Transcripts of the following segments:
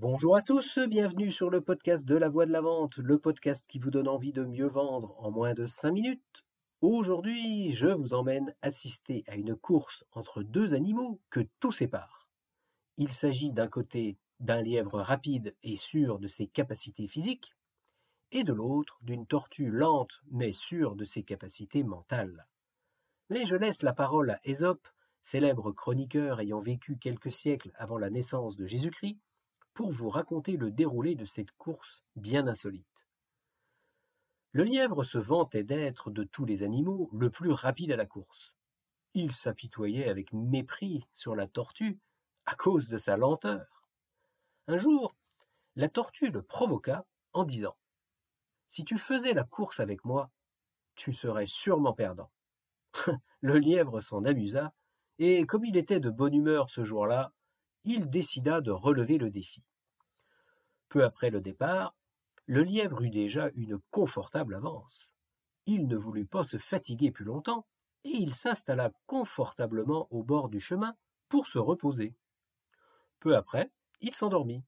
Bonjour à tous, bienvenue sur le podcast de la voix de la vente, le podcast qui vous donne envie de mieux vendre en moins de 5 minutes. Aujourd'hui, je vous emmène assister à une course entre deux animaux que tout sépare. Il s'agit d'un côté d'un lièvre rapide et sûr de ses capacités physiques, et de l'autre d'une tortue lente mais sûre de ses capacités mentales. Mais je laisse la parole à Ésope, célèbre chroniqueur ayant vécu quelques siècles avant la naissance de Jésus-Christ, pour vous raconter le déroulé de cette course bien insolite. Le lièvre se vantait d'être, de tous les animaux, le plus rapide à la course. Il s'apitoyait avec mépris sur la tortue à cause de sa lenteur. Un jour, la tortue le provoqua en disant Si tu faisais la course avec moi, tu serais sûrement perdant. le lièvre s'en amusa, et comme il était de bonne humeur ce jour-là, il décida de relever le défi. Peu après le départ, le lièvre eut déjà une confortable avance. Il ne voulut pas se fatiguer plus longtemps, et il s'installa confortablement au bord du chemin pour se reposer. Peu après, il s'endormit.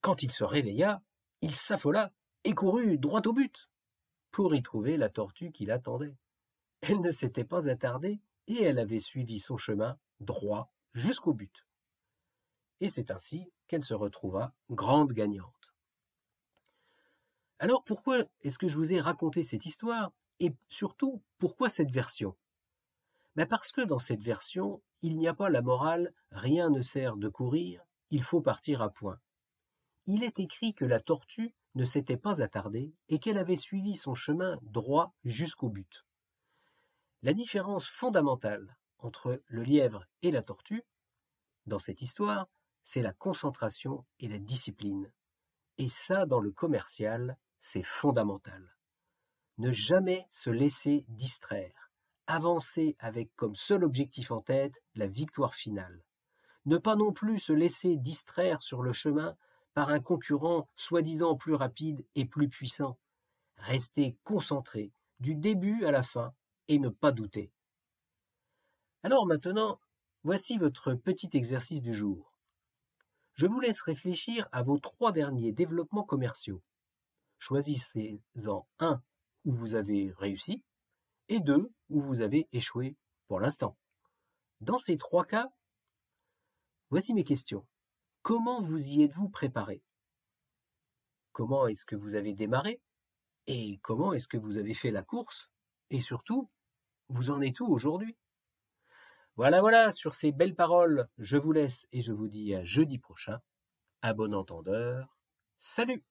Quand il se réveilla, il s'affola et courut droit au but, pour y trouver la tortue qui l'attendait. Elle ne s'était pas attardée, et elle avait suivi son chemin droit jusqu'au but et c'est ainsi qu'elle se retrouva grande gagnante. Alors pourquoi est-ce que je vous ai raconté cette histoire et surtout pourquoi cette version? Ben Parce que dans cette version, il n'y a pas la morale rien ne sert de courir, il faut partir à point. Il est écrit que la tortue ne s'était pas attardée et qu'elle avait suivi son chemin droit jusqu'au but. La différence fondamentale entre le lièvre et la tortue, dans cette histoire, c'est la concentration et la discipline. Et ça, dans le commercial, c'est fondamental. Ne jamais se laisser distraire. Avancer avec comme seul objectif en tête la victoire finale. Ne pas non plus se laisser distraire sur le chemin par un concurrent soi-disant plus rapide et plus puissant. Rester concentré du début à la fin et ne pas douter. Alors maintenant, voici votre petit exercice du jour. Je vous laisse réfléchir à vos trois derniers développements commerciaux. Choisissez-en un où vous avez réussi et deux où vous avez échoué pour l'instant. Dans ces trois cas, voici mes questions. Comment vous y êtes-vous préparé? Comment est-ce que vous avez démarré? Et comment est-ce que vous avez fait la course? Et surtout, vous en êtes où aujourd'hui? Voilà, voilà, sur ces belles paroles, je vous laisse et je vous dis à jeudi prochain. À bon entendeur, salut